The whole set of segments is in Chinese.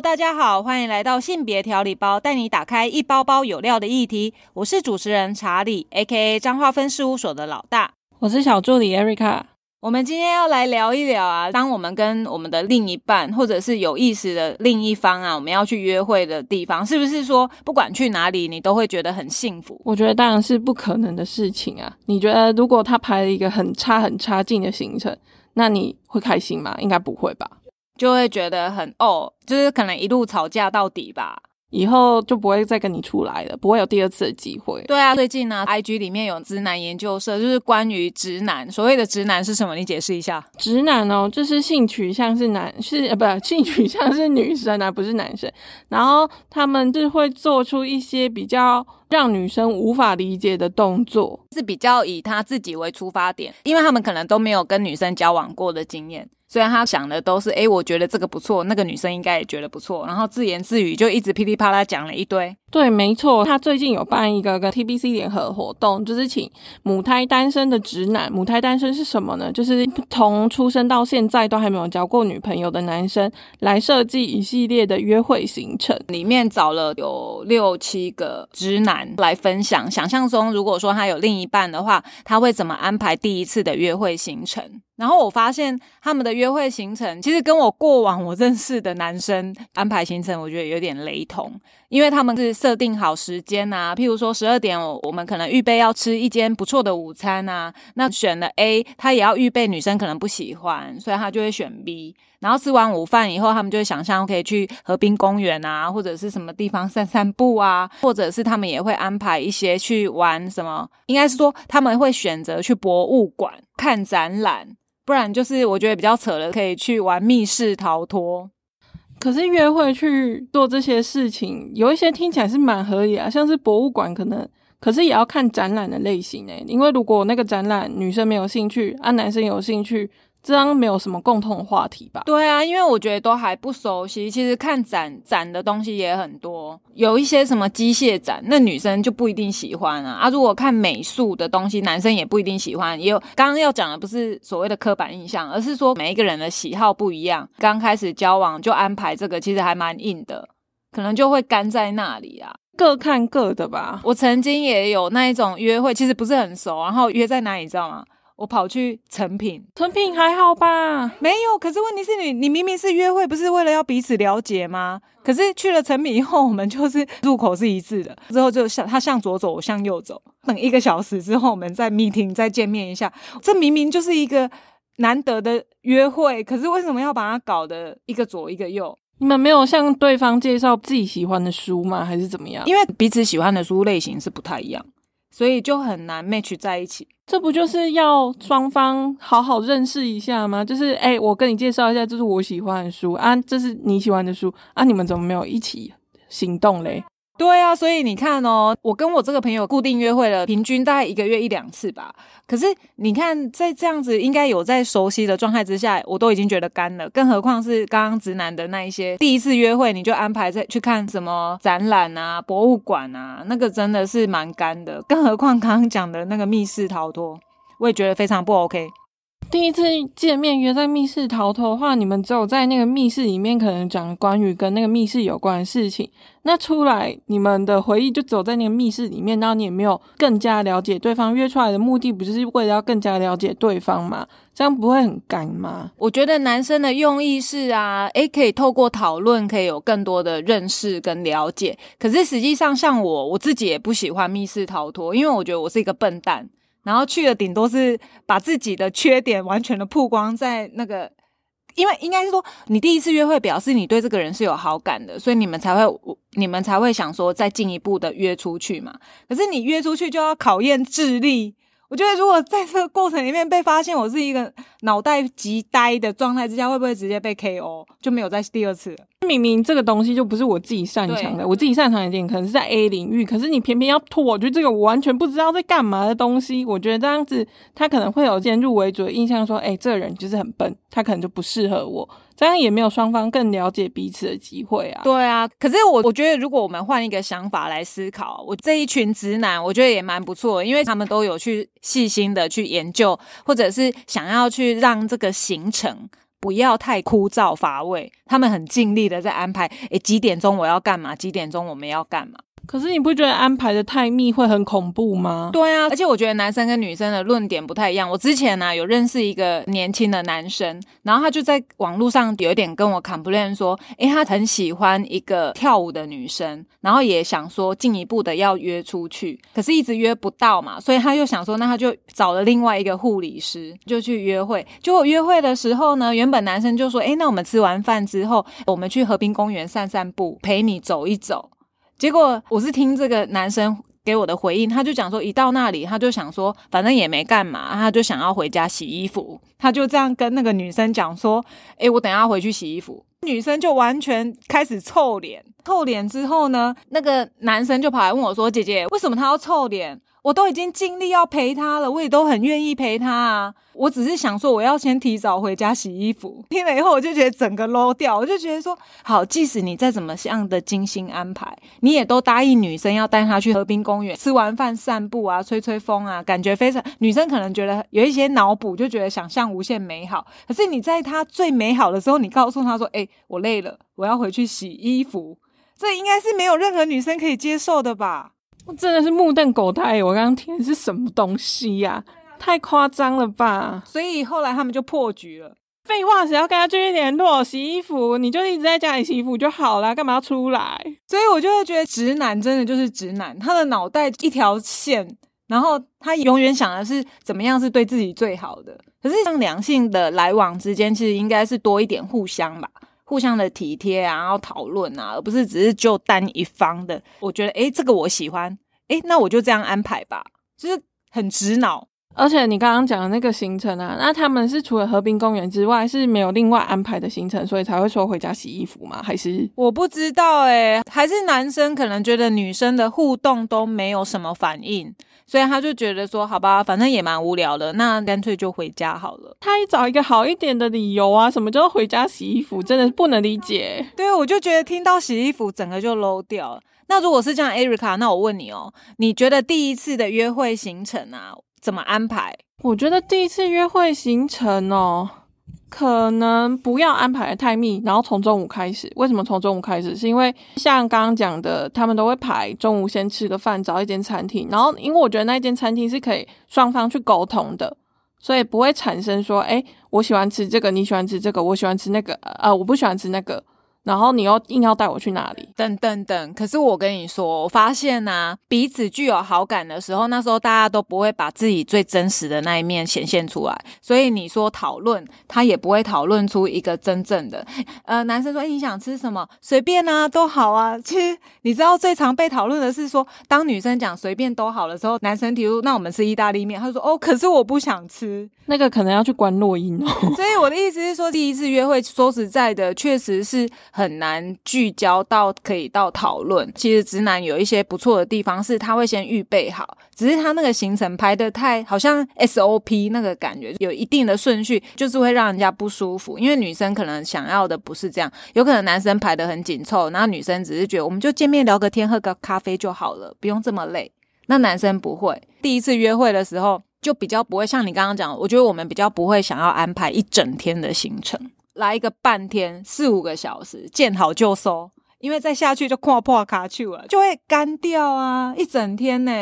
Hello，大家好，欢迎来到性别调理包，带你打开一包包有料的议题。我是主持人查理，A.K.A 彰化分事务所的老大。我是小助理 Erica。我们今天要来聊一聊啊，当我们跟我们的另一半，或者是有意识的另一方啊，我们要去约会的地方，是不是说不管去哪里，你都会觉得很幸福？我觉得当然是不可能的事情啊。你觉得如果他排了一个很差很差劲的行程，那你会开心吗？应该不会吧。就会觉得很哦，就是可能一路吵架到底吧，以后就不会再跟你出来了，不会有第二次的机会。对啊，最近呢，IG 里面有直男研究社，就是关于直男，所谓的直男是什么？你解释一下。直男哦，就是性取向是男，是呃不 性取向是女生啊，不是男生。然后他们就会做出一些比较让女生无法理解的动作，是比较以他自己为出发点，因为他们可能都没有跟女生交往过的经验。虽然他想的都是，哎，我觉得这个不错，那个女生应该也觉得不错，然后自言自语就一直噼里啪啦讲了一堆。对，没错，他最近有办一个跟 TBC 联合活动，就是请母胎单身的直男。母胎单身是什么呢？就是从出生到现在都还没有交过女朋友的男生来设计一系列的约会行程，里面找了有六七个直男来分享。想象中，如果说他有另一半的话，他会怎么安排第一次的约会行程？然后我发现他们的约会行程其实跟我过往我认识的男生安排行程，我觉得有点雷同，因为他们是。设定好时间啊，譬如说十二点，我们可能预备要吃一间不错的午餐啊。那选了 A，他也要预备女生可能不喜欢，所以他就会选 B。然后吃完午饭以后，他们就会想象可以去河滨公园啊，或者是什么地方散散步啊，或者是他们也会安排一些去玩什么，应该是说他们会选择去博物馆看展览，不然就是我觉得比较扯的，可以去玩密室逃脱。可是约会去做这些事情，有一些听起来是蛮合理啊，像是博物馆可能，可是也要看展览的类型诶，因为如果那个展览女生没有兴趣，啊男生有兴趣。这样没有什么共同的话题吧？对啊，因为我觉得都还不熟悉。其实看展展的东西也很多，有一些什么机械展，那女生就不一定喜欢啊。啊，如果看美术的东西，男生也不一定喜欢。也有刚刚要讲的不是所谓的刻板印象，而是说每一个人的喜好不一样。刚开始交往就安排这个，其实还蛮硬的，可能就会干在那里啊。各看各的吧。我曾经也有那一种约会，其实不是很熟，然后约在哪里，知道吗？我跑去成品，成品还好吧？没有，可是问题是你，你明明是约会，不是为了要彼此了解吗？可是去了成品以后，我们就是入口是一致的，之后就向他向左走，我向右走，等一个小时之后，我们再 meeting 再见面一下。这明明就是一个难得的约会，可是为什么要把它搞得一个左一个右？你们没有向对方介绍自己喜欢的书吗？还是怎么样？因为彼此喜欢的书类型是不太一样。所以就很难 match 在一起，这不就是要双方好好认识一下吗？就是哎，我跟你介绍一下，这是我喜欢的书啊，这是你喜欢的书啊，你们怎么没有一起行动嘞？对啊，所以你看哦，我跟我这个朋友固定约会了，平均大概一个月一两次吧。可是你看，在这样子应该有在熟悉的状态之下，我都已经觉得干了，更何况是刚刚直男的那一些第一次约会，你就安排在去看什么展览啊、博物馆啊，那个真的是蛮干的。更何况刚刚讲的那个密室逃脱，我也觉得非常不 OK。第一次见面约在密室逃脱的话，你们只有在那个密室里面可能讲关于跟那个密室有关的事情，那出来你们的回忆就走在那个密室里面，然后你也没有更加了解对方。约出来的目的不就是为了要更加了解对方吗？这样不会很干吗？我觉得男生的用意是啊，诶，可以透过讨论可以有更多的认识跟了解。可是实际上，像我我自己也不喜欢密室逃脱，因为我觉得我是一个笨蛋。然后去的顶多是把自己的缺点完全的曝光在那个，因为应该是说你第一次约会表示你对这个人是有好感的，所以你们才会你们才会想说再进一步的约出去嘛。可是你约出去就要考验智力。我觉得，如果在这个过程里面被发现我是一个脑袋极呆的状态之下，会不会直接被 KO？就没有再第二次了。明明这个东西就不是我自己擅长的，我自己擅长一点可能是在 A 领域，可是你偏偏要拖我，觉得这个我完全不知道在干嘛的东西。我觉得这样子，他可能会有先入为主的印象，说，哎，这个人就是很笨，他可能就不适合我。这样也没有双方更了解彼此的机会啊。对啊，可是我我觉得，如果我们换一个想法来思考，我这一群直男，我觉得也蛮不错，因为他们都有去细心的去研究，或者是想要去让这个行程不要太枯燥乏味。他们很尽力的在安排，诶，几点钟我要干嘛？几点钟我们要干嘛？可是你不觉得安排的太密会很恐怖吗？对啊，而且我觉得男生跟女生的论点不太一样。我之前呢有认识一个年轻的男生，然后他就在网络上有一点跟我 complain 说，诶，他很喜欢一个跳舞的女生，然后也想说进一步的要约出去，可是一直约不到嘛，所以他又想说，那他就找了另外一个护理师，就去约会。结果约会的时候呢，原本男生就说，诶，那我们吃完饭之后，我们去河滨公园散散步，陪你走一走。结果我是听这个男生给我的回应，他就讲说，一到那里他就想说，反正也没干嘛，他就想要回家洗衣服。他就这样跟那个女生讲说：“诶，我等下回去洗衣服。”女生就完全开始臭脸，臭脸之后呢，那个男生就跑来问我说：“姐姐，为什么他要臭脸？”我都已经尽力要陪他了，我也都很愿意陪他啊。我只是想说，我要先提早回家洗衣服。听了以后，我就觉得整个 low 掉，我就觉得说，好，即使你再怎么样的精心安排，你也都答应女生要带她去河滨公园，吃完饭散步啊，吹吹风啊，感觉非常。女生可能觉得有一些脑补，就觉得想象无限美好。可是你在她最美好的时候，你告诉她说，哎，我累了，我要回去洗衣服，这应该是没有任何女生可以接受的吧？真的是目瞪口呆！我刚刚听的是什么东西呀？太夸张了吧！所以后来他们就破局了。废话，谁要跟他继续联络？洗衣服，你就一直在家里洗衣服就好了，干嘛要出来？所以我就会觉得直男真的就是直男，他的脑袋一条线，然后他永远想的是怎么样是对自己最好的。可是像两性的来往之间，其实应该是多一点互相吧。互相的体贴啊，然后讨论啊，而不是只是就单一方的。我觉得，诶，这个我喜欢，诶，那我就这样安排吧，就是很直脑。而且你刚刚讲的那个行程啊，那他们是除了河滨公园之外是没有另外安排的行程，所以才会说回家洗衣服吗？还是我不知道诶，还是男生可能觉得女生的互动都没有什么反应。所以他就觉得说，好吧，反正也蛮无聊的，那干脆就回家好了。他找一个好一点的理由啊，什么叫回家洗衣服？真的不能理解。对，我就觉得听到洗衣服，整个就 low 掉了。那如果是这样，Erica，那我问你哦，你觉得第一次的约会行程啊，怎么安排？我觉得第一次约会行程哦。可能不要安排的太密，然后从中午开始。为什么从中午开始？是因为像刚刚讲的，他们都会排中午先吃个饭，找一间餐厅。然后，因为我觉得那间餐厅是可以双方去沟通的，所以不会产生说，哎，我喜欢吃这个，你喜欢吃这个，我喜欢吃那个，呃，我不喜欢吃那个。然后你又硬要带我去哪里？等等等！可是我跟你说，我发现呐，彼此具有好感的时候，那时候大家都不会把自己最真实的那一面显现出来。所以你说讨论，他也不会讨论出一个真正的。呃，男生说你想吃什么，随便啊，都好啊。其实你知道最常被讨论的是说，当女生讲随便都好的时候，男生提出那我们吃意大利面，他说哦，可是我不想吃，那个可能要去关录音哦。所以我的意思是说，第一次约会，说实在的，确实是。很难聚焦到可以到讨论。其实直男有一些不错的地方，是他会先预备好，只是他那个行程排的太好像 SOP 那个感觉，有一定的顺序，就是会让人家不舒服。因为女生可能想要的不是这样，有可能男生排的很紧凑，然后女生只是觉得我们就见面聊个天，喝个咖啡就好了，不用这么累。那男生不会，第一次约会的时候就比较不会像你刚刚讲，我觉得我们比较不会想要安排一整天的行程。来一个半天四五个小时，见好就收，因为再下去就跨破卡丘了，就会干掉啊！一整天呢，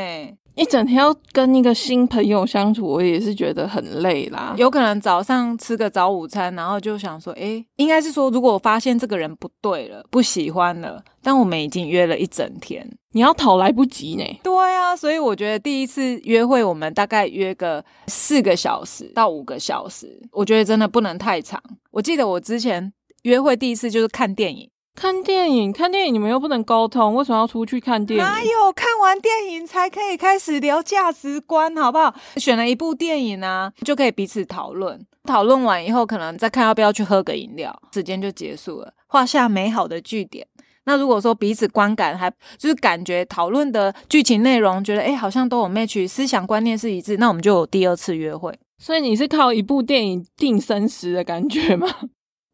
一整天要跟一个新朋友相处，我也是觉得很累啦。有可能早上吃个早午餐，然后就想说，哎，应该是说，如果我发现这个人不对了，不喜欢了。但我们已经约了一整天，你要逃来不及呢。对啊，所以我觉得第一次约会，我们大概约个四个小时到五个小时，我觉得真的不能太长。我记得我之前约会第一次就是看电影。看电影，看电影，你们又不能沟通，为什么要出去看电影？哪有看完电影才可以开始聊价值观，好不好？选了一部电影啊，就可以彼此讨论。讨论完以后，可能再看要不要去喝个饮料，时间就结束了，画下美好的句点。那如果说彼此观感还就是感觉讨论的剧情内容，觉得哎好像都有 match，思想观念是一致，那我们就有第二次约会。所以你是靠一部电影定生死的感觉吗？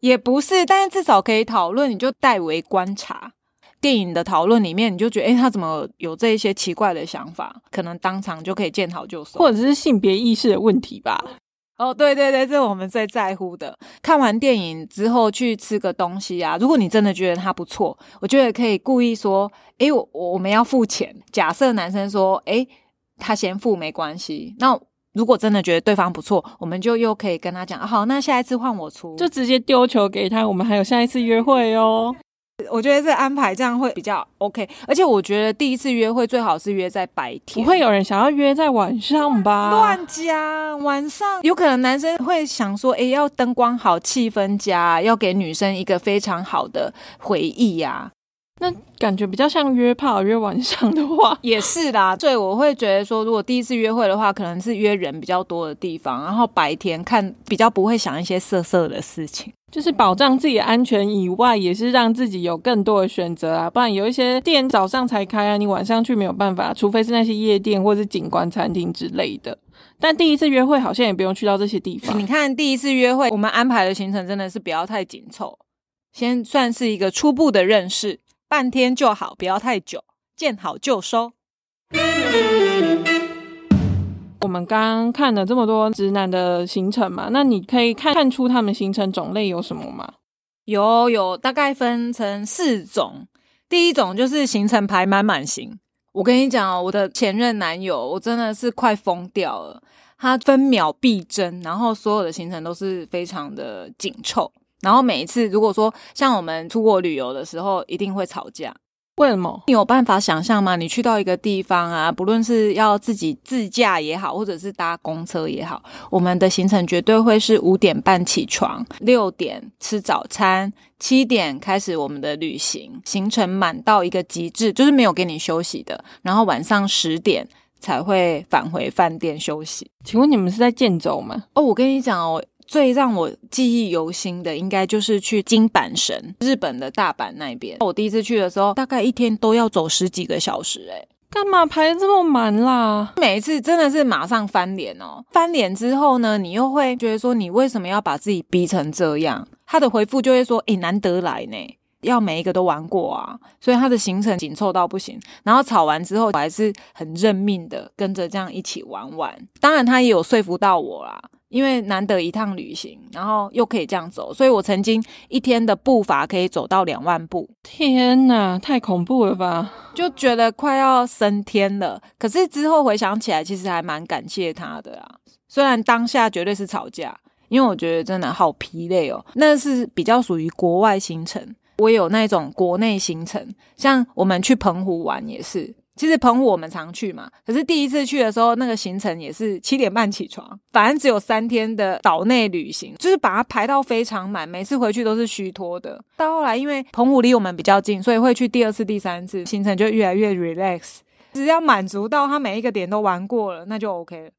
也不是，但是至少可以讨论，你就代为观察电影的讨论里面，你就觉得，哎，他怎么有这一些奇怪的想法？可能当场就可以见好就收，或者是性别意识的问题吧。哦，对对对，这是我们最在乎的。看完电影之后去吃个东西啊，如果你真的觉得它不错，我觉得可以故意说，诶，我我们要付钱。假设男生说，诶，他先付没关系。那如果真的觉得对方不错，我们就又可以跟他讲，好，那下一次换我出，就直接丢球给他，我们还有下一次约会哦。我觉得这安排这样会比较 OK，而且我觉得第一次约会最好是约在白天，不会有人想要约在晚上吧？乱加晚上有可能男生会想说，哎，要灯光好，气氛佳，要给女生一个非常好的回忆呀。那感觉比较像约炮，约晚上的话 也是啦。所以我会觉得说，如果第一次约会的话，可能是约人比较多的地方，然后白天看比较不会想一些色色的事情。就是保障自己的安全以外，也是让自己有更多的选择啊。不然有一些店早上才开啊，你晚上去没有办法，除非是那些夜店或是景观餐厅之类的。但第一次约会好像也不用去到这些地方。你看第一次约会，我们安排的行程真的是不要太紧凑，先算是一个初步的认识，半天就好，不要太久，见好就收。我们刚刚看了这么多直男的行程嘛，那你可以看看出他们行程种类有什么吗？有有，大概分成四种。第一种就是行程排满满型。我跟你讲哦，我的前任男友，我真的是快疯掉了。他分秒必争，然后所有的行程都是非常的紧凑。然后每一次如果说像我们出国旅游的时候，一定会吵架。为什么？你有办法想象吗？你去到一个地方啊，不论是要自己自驾也好，或者是搭公车也好，我们的行程绝对会是五点半起床，六点吃早餐，七点开始我们的旅行，行程满到一个极致，就是没有给你休息的，然后晚上十点才会返回饭店休息。请问你们是在建州吗？哦，我跟你讲哦。最让我记忆犹新的，应该就是去金板神，日本的大阪那边。我第一次去的时候，大概一天都要走十几个小时，哎，干嘛排这么满啦？每一次真的是马上翻脸哦，翻脸之后呢，你又会觉得说，你为什么要把自己逼成这样？他的回复就会说，哎，难得来呢。要每一个都玩过啊，所以他的行程紧凑到不行。然后吵完之后，我还是很认命的跟着这样一起玩玩。当然，他也有说服到我啦，因为难得一趟旅行，然后又可以这样走，所以我曾经一天的步伐可以走到两万步。天哪，太恐怖了吧！就觉得快要升天了。可是之后回想起来，其实还蛮感谢他的啊。虽然当下绝对是吵架，因为我觉得真的好疲累哦。那是比较属于国外行程。我有那种国内行程，像我们去澎湖玩也是。其实澎湖我们常去嘛，可是第一次去的时候，那个行程也是七点半起床，反正只有三天的岛内旅行，就是把它排到非常满，每次回去都是虚脱的。到后来，因为澎湖离我们比较近，所以会去第二次、第三次，行程就越来越 relax。只要满足到他每一个点都玩过了，那就 OK 了。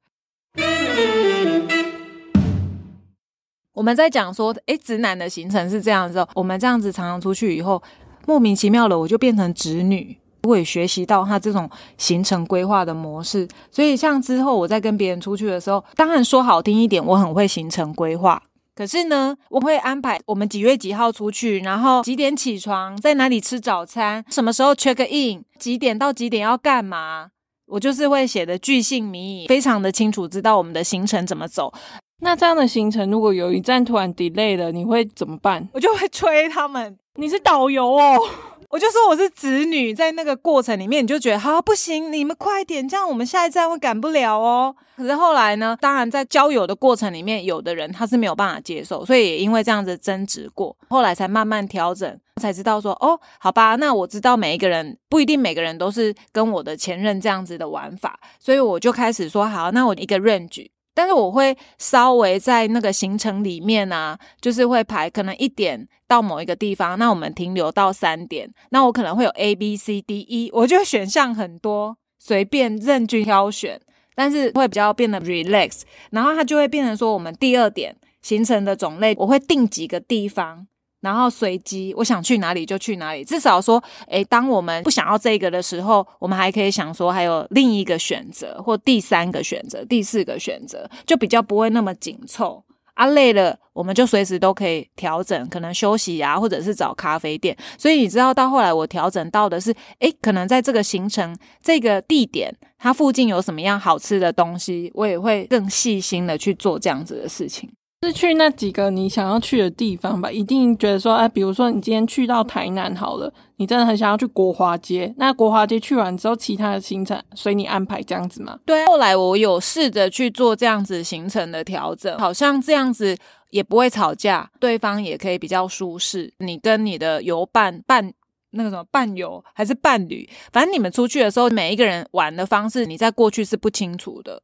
我们在讲说，哎，直男的行程是这样子。我们这样子常常出去以后，莫名其妙的我就变成直女，我也学习到他这种行程规划的模式。所以像之后我在跟别人出去的时候，当然说好听一点，我很会行程规划。可是呢，我会安排我们几月几号出去，然后几点起床，在哪里吃早餐，什么时候 check in，几点到几点要干嘛，我就是会写的巨细靡遗，非常的清楚，知道我们的行程怎么走。那这样的行程，如果有一站突然 delay 了，你会怎么办？我就会催他们。你是导游哦，我就说我是子女，在那个过程里面，你就觉得好不行，你们快点，这样我们下一站会赶不了哦。可是后来呢，当然在交友的过程里面，有的人他是没有办法接受，所以也因为这样子争执过，后来才慢慢调整，才知道说哦，好吧，那我知道每一个人不一定每个人都是跟我的前任这样子的玩法，所以我就开始说好，那我一个 range。但是我会稍微在那个行程里面啊，就是会排可能一点到某一个地方，那我们停留到三点，那我可能会有 A B C D E，我就选项很多，随便任君挑选，但是会比较变得 relax，然后它就会变成说我们第二点行程的种类，我会定几个地方。然后随机，我想去哪里就去哪里。至少说，诶，当我们不想要这个的时候，我们还可以想说还有另一个选择，或第三个选择、第四个选择，就比较不会那么紧凑。啊，累了我们就随时都可以调整，可能休息啊，或者是找咖啡店。所以你知道，到后来我调整到的是，诶，可能在这个行程、这个地点，它附近有什么样好吃的东西，我也会更细心的去做这样子的事情。是去那几个你想要去的地方吧，一定觉得说，哎，比如说你今天去到台南好了，你真的很想要去国华街，那国华街去完之后，其他的行程随你安排这样子吗？对，后来我有试着去做这样子行程的调整，好像这样子也不会吵架，对方也可以比较舒适。你跟你的游伴伴那个什么伴游还是伴侣，反正你们出去的时候，每一个人玩的方式，你在过去是不清楚的，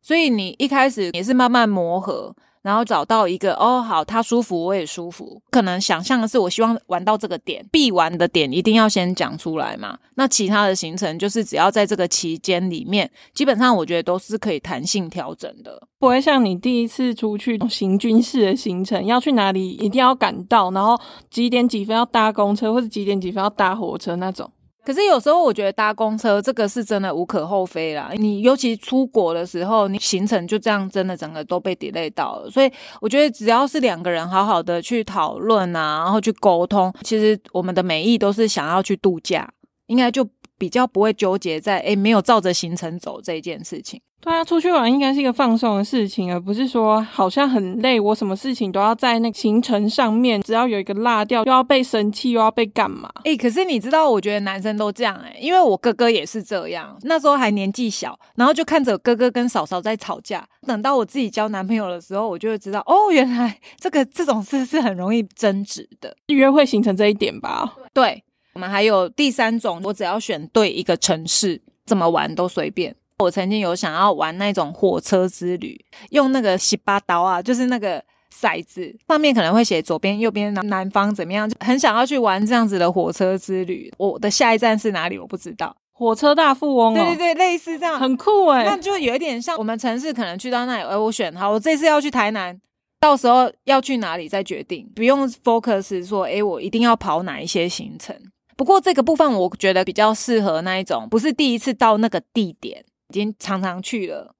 所以你一开始也是慢慢磨合。然后找到一个哦，好，他舒服，我也舒服。可能想象的是，我希望玩到这个点，必玩的点一定要先讲出来嘛。那其他的行程就是只要在这个期间里面，基本上我觉得都是可以弹性调整的，不会像你第一次出去行军式的行程，要去哪里一定要赶到，然后几点几分要搭公车，或者几点几分要搭火车那种。可是有时候我觉得搭公车这个是真的无可厚非啦。你尤其出国的时候，你行程就这样真的整个都被 delay 到了。所以我觉得只要是两个人好好的去讨论啊，然后去沟通，其实我们的美意都是想要去度假，应该就比较不会纠结在诶没有照着行程走这件事情。对啊，出去玩应该是一个放松的事情，而不是说好像很累，我什么事情都要在那个行程上面，只要有一个落掉，又要被生气，又要被干嘛？哎，可是你知道，我觉得男生都这样哎，因为我哥哥也是这样，那时候还年纪小，然后就看着哥哥跟嫂嫂在吵架。等到我自己交男朋友的时候，我就会知道，哦，原来这个这种事是很容易争执的，约会形成这一点吧？对，我们还有第三种，我只要选对一个城市，怎么玩都随便。我曾经有想要玩那种火车之旅，用那个洗八刀啊，就是那个骰子上面可能会写左边、右边、南南方怎么样，就很想要去玩这样子的火车之旅。我的下一站是哪里？我不知道。火车大富翁，对对对，类似这样，很酷哎。那就有一点像我们城市可能去到那里，哎，我选好，我这次要去台南，到时候要去哪里再决定，不用 focus 说，哎，我一定要跑哪一些行程。不过这个部分我觉得比较适合那一种，不是第一次到那个地点。已经常常去了，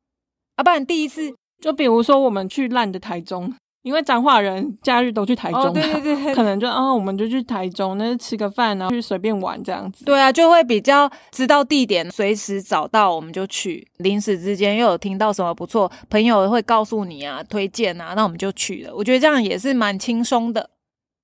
啊，不然第一次就比如说我们去烂的台中，因为彰化人假日都去台中，对对对，可能就啊，我们就去台中，那吃个饭，然后去随便玩这样子。对啊，就会比较知道地点，随时找到我们就去。临时之间又有听到什么不错，朋友会告诉你啊，推荐啊，那我们就去了。我觉得这样也是蛮轻松的。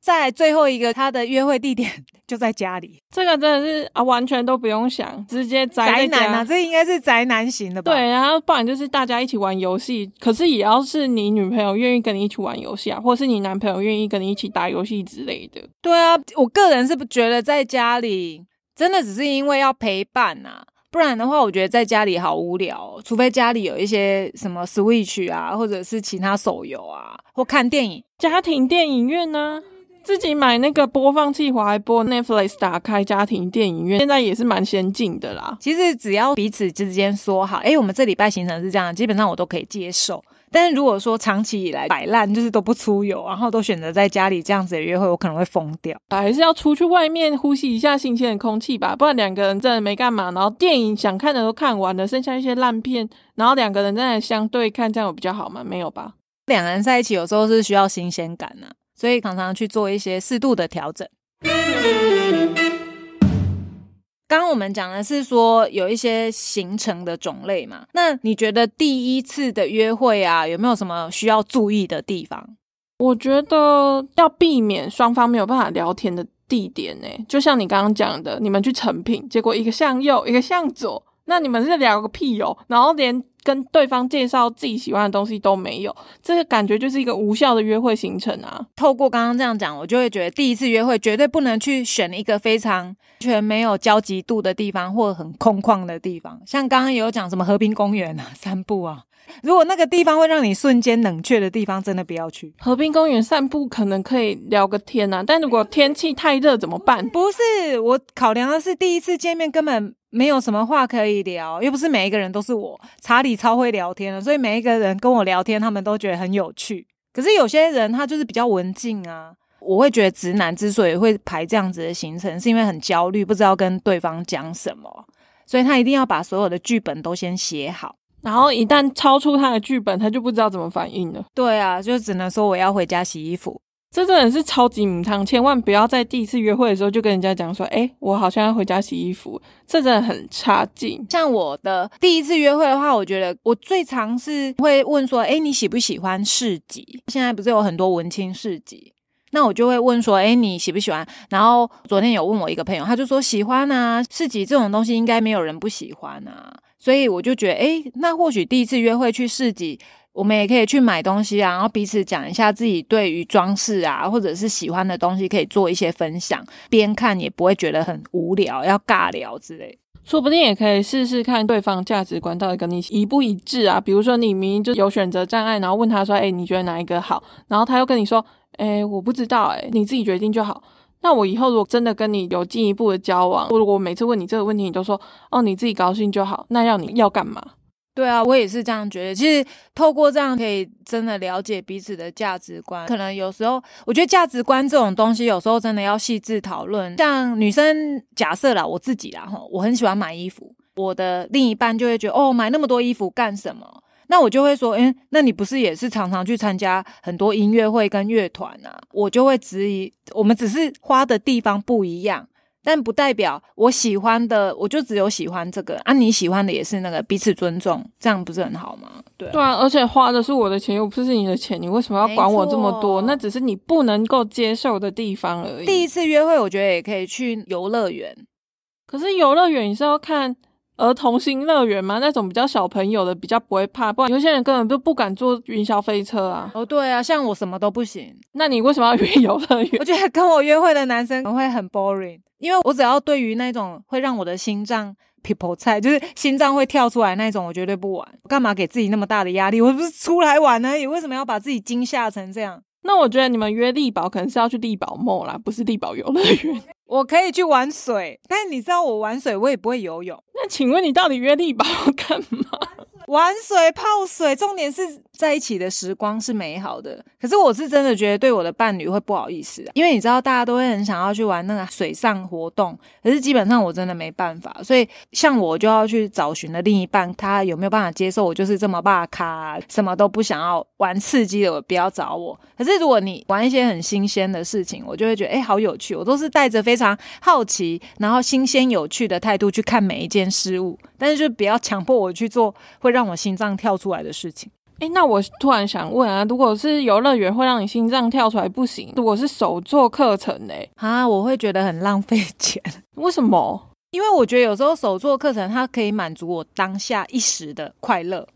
在最后一个，他的约会地点就在家里，这个真的是啊，完全都不用想，直接宅男啊，这应该是宅男型的吧？对，然后不然就是大家一起玩游戏，可是也要是你女朋友愿意跟你一起玩游戏啊，或是你男朋友愿意跟你一起打游戏之类的。对啊，我个人是不觉得在家里真的只是因为要陪伴啊，不然的话，我觉得在家里好无聊，除非家里有一些什么 Switch 啊，或者是其他手游啊，或看电影，家庭电影院呢。自己买那个播放器，还播 Netflix，打开家庭电影院，现在也是蛮先进的啦。其实只要彼此之间说好，哎，我们这礼拜行程是这样，基本上我都可以接受。但是如果说长期以来摆烂，就是都不出游，然后都选择在家里这样子的约会，我可能会疯掉。还是要出去外面呼吸一下新鲜的空气吧，不然两个人真的没干嘛，然后电影想看的都看完了，剩下一些烂片，然后两个人在相对看，这样有比较好吗？没有吧？两个人在一起有时候是需要新鲜感呢。所以常常去做一些适度的调整。刚刚我们讲的是说有一些行程的种类嘛，那你觉得第一次的约会啊，有没有什么需要注意的地方？我觉得要避免双方没有办法聊天的地点呢，就像你刚刚讲的，你们去成品，结果一个向右，一个向左，那你们是聊个屁哦，然后连。跟对方介绍自己喜欢的东西都没有，这个感觉就是一个无效的约会行程啊！透过刚刚这样讲，我就会觉得第一次约会绝对不能去选一个非常全没有交集度的地方，或很空旷的地方。像刚刚有讲什么和平公园啊、散步啊，如果那个地方会让你瞬间冷却的地方，真的不要去。和平公园散步可能可以聊个天啊，但如果天气太热怎么办？不是，我考量的是第一次见面根本。没有什么话可以聊，又不是每一个人都是我查理超会聊天的，所以每一个人跟我聊天，他们都觉得很有趣。可是有些人他就是比较文静啊，我会觉得直男之所以会排这样子的行程，是因为很焦虑，不知道跟对方讲什么，所以他一定要把所有的剧本都先写好。然后一旦超出他的剧本，他就不知道怎么反应了。对啊，就只能说我要回家洗衣服。这真的是超级名堂，千万不要在第一次约会的时候就跟人家讲说，哎，我好像要回家洗衣服，这真的很差劲。像我的第一次约会的话，我觉得我最常是会问说，哎，你喜不喜欢市集？现在不是有很多文青市集，那我就会问说，哎，你喜不喜欢？然后昨天有问我一个朋友，他就说喜欢啊，市集这种东西应该没有人不喜欢啊，所以我就觉得，哎，那或许第一次约会去市集。我们也可以去买东西啊，然后彼此讲一下自己对于装饰啊，或者是喜欢的东西，可以做一些分享，边看也不会觉得很无聊，要尬聊之类。说不定也可以试试看对方价值观到底跟你一不一致啊。比如说你明明就有选择障碍，然后问他说：“哎，你觉得哪一个好？”然后他又跟你说：“哎，我不知道，哎，你自己决定就好。”那我以后如果真的跟你有进一步的交往，我如果每次问你这个问题，你都说：“哦，你自己高兴就好。”那要你要干嘛？对啊，我也是这样觉得。其实透过这样可以真的了解彼此的价值观。可能有时候我觉得价值观这种东西，有时候真的要细致讨论。像女生假设啦，我自己啦哈，我很喜欢买衣服，我的另一半就会觉得哦，买那么多衣服干什么？那我就会说，诶，那你不是也是常常去参加很多音乐会跟乐团啊？我就会质疑，我们只是花的地方不一样。但不代表我喜欢的，我就只有喜欢这个啊！你喜欢的也是那个，彼此尊重，这样不是很好吗？对对啊，而且花的是我的钱，又不是你的钱，你为什么要管我这么多？那只是你不能够接受的地方而已。第一次约会，我觉得也可以去游乐园，可是游乐园你是要看。儿童新乐园吗？那种比较小朋友的，比较不会怕。不然有些人根本就不敢坐云霄飞车啊。哦，对啊，像我什么都不行。那你为什么要 约游乐园？我觉得跟我约会的男生会很 boring，因为我只要对于那种会让我的心脏 people 菜，就是心脏会跳出来那种，我绝对不玩。我干嘛给自己那么大的压力？我不是出来玩而已，为什么要把自己惊吓成这样？那我觉得你们约力宝可能是要去力宝梦啦，不是力宝游乐园。我可以去玩水，但是你知道我玩水，我也不会游泳。那请问你到底约力宝干嘛？玩水泡水，重点是在一起的时光是美好的。可是我是真的觉得对我的伴侣会不好意思啊，因为你知道大家都会很想要去玩那个水上活动，可是基本上我真的没办法。所以像我就要去找寻的另一半，他有没有办法接受我就是这么霸咖，什么都不想要玩刺激的，不要找我。可是如果你玩一些很新鲜的事情，我就会觉得哎好有趣。我都是带着非常好奇，然后新鲜有趣的态度去看每一件事物，但是就不要强迫我去做会让。让我心脏跳出来的事情，哎，那我突然想问啊，如果是游乐园会让你心脏跳出来不行，如果是手作课程呢？啊，我会觉得很浪费钱。为什么？因为我觉得有时候手作课程它可以满足我当下一时的快乐，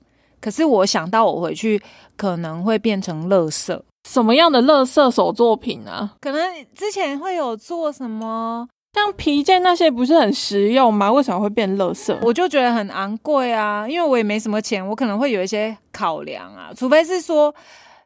可是我想到我回去可能会变成垃圾。什么样的垃圾手作品啊？可能之前会有做什么？像皮件那些不是很实用吗？为什么会变垃圾？我就觉得很昂贵啊，因为我也没什么钱，我可能会有一些考量啊。除非是说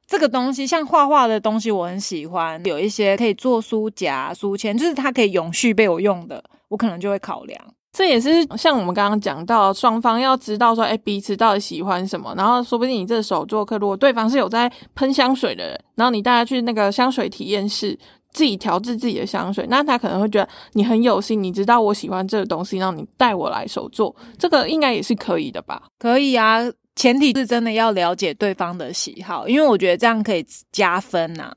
这个东西像画画的东西，我很喜欢，有一些可以做书夹、书签，就是它可以永续被我用的，我可能就会考量。这也是像我们刚刚讲到，双方要知道说，哎，彼此到底喜欢什么，然后说不定你这手做客，如果对方是有在喷香水的人，然后你带他去那个香水体验室。自己调制自己的香水，那他可能会觉得你很有心，你知道我喜欢这个东西，让你带我来手做，这个应该也是可以的吧？可以啊，前提是真的要了解对方的喜好，因为我觉得这样可以加分呐，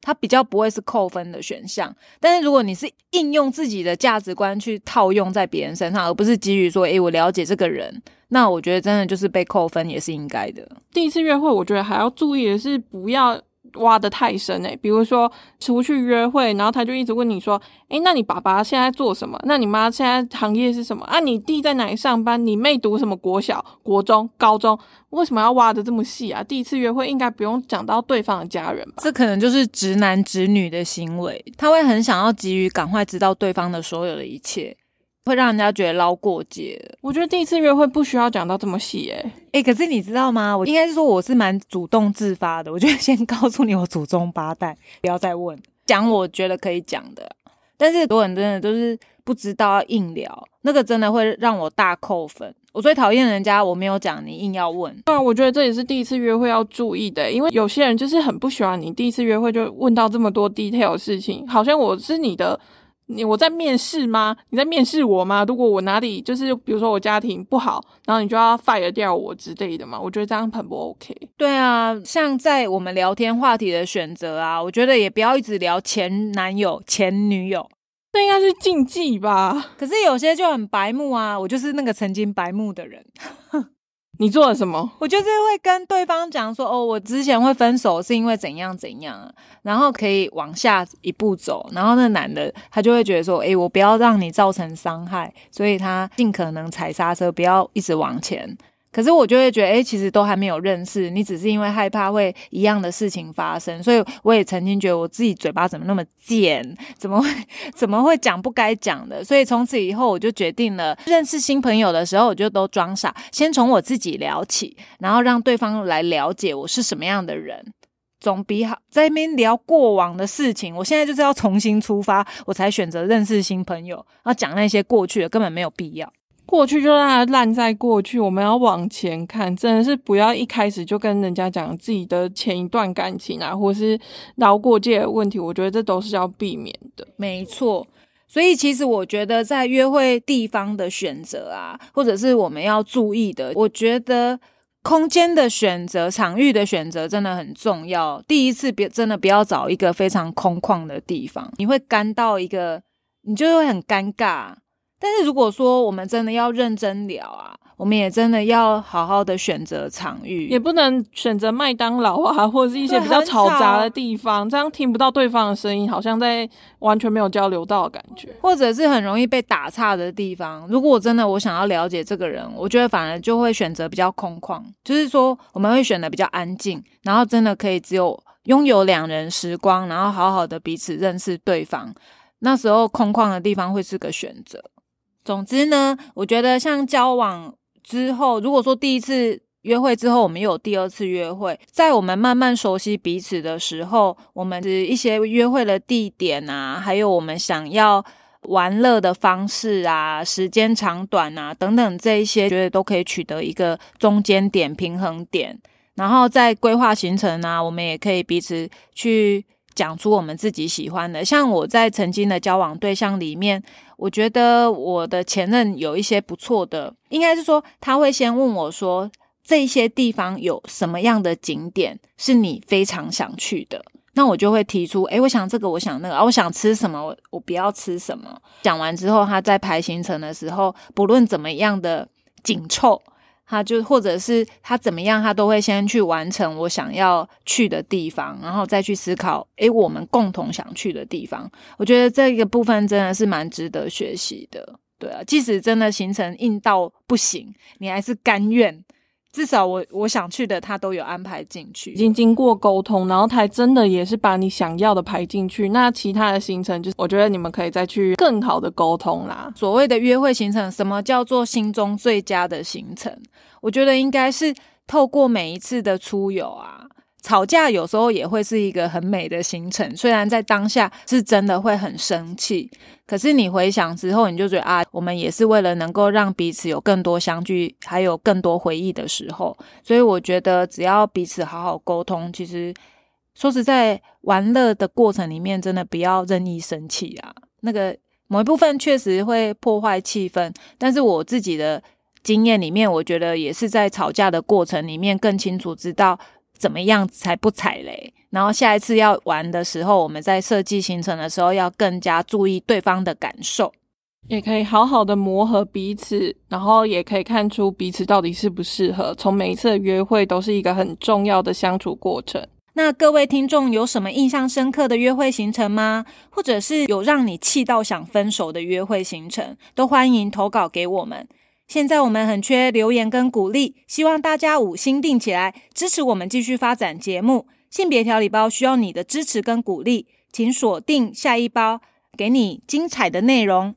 它比较不会是扣分的选项。但是如果你是应用自己的价值观去套用在别人身上，而不是基于说，诶，我了解这个人，那我觉得真的就是被扣分也是应该的。第一次约会，我觉得还要注意的是不要。挖的太深诶，比如说出去约会，然后他就一直问你说：“诶，那你爸爸现在做什么？那你妈现在行业是什么？啊，你弟在哪里上班？你妹读什么国小、国中、高中？为什么要挖的这么细啊？第一次约会应该不用讲到对方的家人吧？这可能就是直男直女的行为，他会很想要急于赶快知道对方的所有的一切。”会让人家觉得捞过界。我觉得第一次约会不需要讲到这么细，诶诶可是你知道吗？我应该是说我是蛮主动自发的。我就先告诉你我祖宗八代，不要再问，讲我觉得可以讲的。但是很多人真的都是不知道要硬聊，那个真的会让我大扣分。我最讨厌人家我没有讲，你硬要问。对啊，我觉得这也是第一次约会要注意的，因为有些人就是很不喜欢你第一次约会就问到这么多 detail 事情，好像我是你的。你我在面试吗？你在面试我吗？如果我哪里就是比如说我家庭不好，然后你就要 fire 掉我之类的嘛？我觉得这样很不 OK。对啊，像在我们聊天话题的选择啊，我觉得也不要一直聊前男友、前女友。这应该是禁忌吧？可是有些就很白目啊，我就是那个曾经白目的人。你做了什么？我就是会跟对方讲说，哦，我之前会分手是因为怎样怎样，然后可以往下一步走。然后那男的他就会觉得说，诶，我不要让你造成伤害，所以他尽可能踩刹车，不要一直往前。可是我就会觉得，哎，其实都还没有认识，你只是因为害怕会一样的事情发生，所以我也曾经觉得我自己嘴巴怎么那么贱，怎么会怎么会讲不该讲的？所以从此以后，我就决定了，认识新朋友的时候，我就都装傻，先从我自己聊起，然后让对方来了解我是什么样的人，总比好在那边聊过往的事情。我现在就是要重新出发，我才选择认识新朋友，然后讲那些过去的根本没有必要。过去就让它烂在过去，我们要往前看，真的是不要一开始就跟人家讲自己的前一段感情啊，或是捞过界的问题，我觉得这都是要避免的。没错，所以其实我觉得在约会地方的选择啊，或者是我们要注意的，我觉得空间的选择、场域的选择真的很重要。第一次别真的不要找一个非常空旷的地方，你会干到一个，你就会很尴尬。但是如果说我们真的要认真聊啊，我们也真的要好好的选择场域，也不能选择麦当劳啊，或者是一些比较嘈杂的地方，这样听不到对方的声音，好像在完全没有交流到的感觉，或者是很容易被打岔的地方。如果真的我想要了解这个人，我觉得反而就会选择比较空旷，就是说我们会选的比较安静，然后真的可以只有拥有两人时光，然后好好的彼此认识对方。那时候空旷的地方会是个选择。总之呢，我觉得像交往之后，如果说第一次约会之后，我们又有第二次约会，在我们慢慢熟悉彼此的时候，我们的一些约会的地点啊，还有我们想要玩乐的方式啊，时间长短啊等等这一些，觉得都可以取得一个中间点、平衡点，然后在规划行程啊，我们也可以彼此去。讲出我们自己喜欢的，像我在曾经的交往对象里面，我觉得我的前任有一些不错的，应该是说他会先问我说这些地方有什么样的景点是你非常想去的，那我就会提出，诶，我想这个，我想那个，我想吃什么，我我不要吃什么。讲完之后，他在排行程的时候，不论怎么样的紧凑。他就或者是他怎么样，他都会先去完成我想要去的地方，然后再去思考，诶，我们共同想去的地方。我觉得这个部分真的是蛮值得学习的，对啊，即使真的行程硬到不行，你还是甘愿。至少我我想去的，他都有安排进去，已经经过沟通，然后他真的也是把你想要的排进去。那其他的行程，就我觉得你们可以再去更好的沟通啦。所谓的约会行程，什么叫做心中最佳的行程？我觉得应该是透过每一次的出游啊。吵架有时候也会是一个很美的行程，虽然在当下是真的会很生气，可是你回想之后，你就觉得啊，我们也是为了能够让彼此有更多相聚，还有更多回忆的时候。所以我觉得只要彼此好好沟通，其实说实在，玩乐的过程里面真的不要任意生气啊。那个某一部分确实会破坏气氛，但是我自己的经验里面，我觉得也是在吵架的过程里面更清楚知道。怎么样才不踩雷？然后下一次要玩的时候，我们在设计行程的时候要更加注意对方的感受，也可以好好的磨合彼此，然后也可以看出彼此到底适不适合。从每一次的约会都是一个很重要的相处过程。那各位听众有什么印象深刻的约会行程吗？或者是有让你气到想分手的约会行程，都欢迎投稿给我们。现在我们很缺留言跟鼓励，希望大家五星定起来支持我们继续发展节目。性别调理包需要你的支持跟鼓励，请锁定下一包，给你精彩的内容。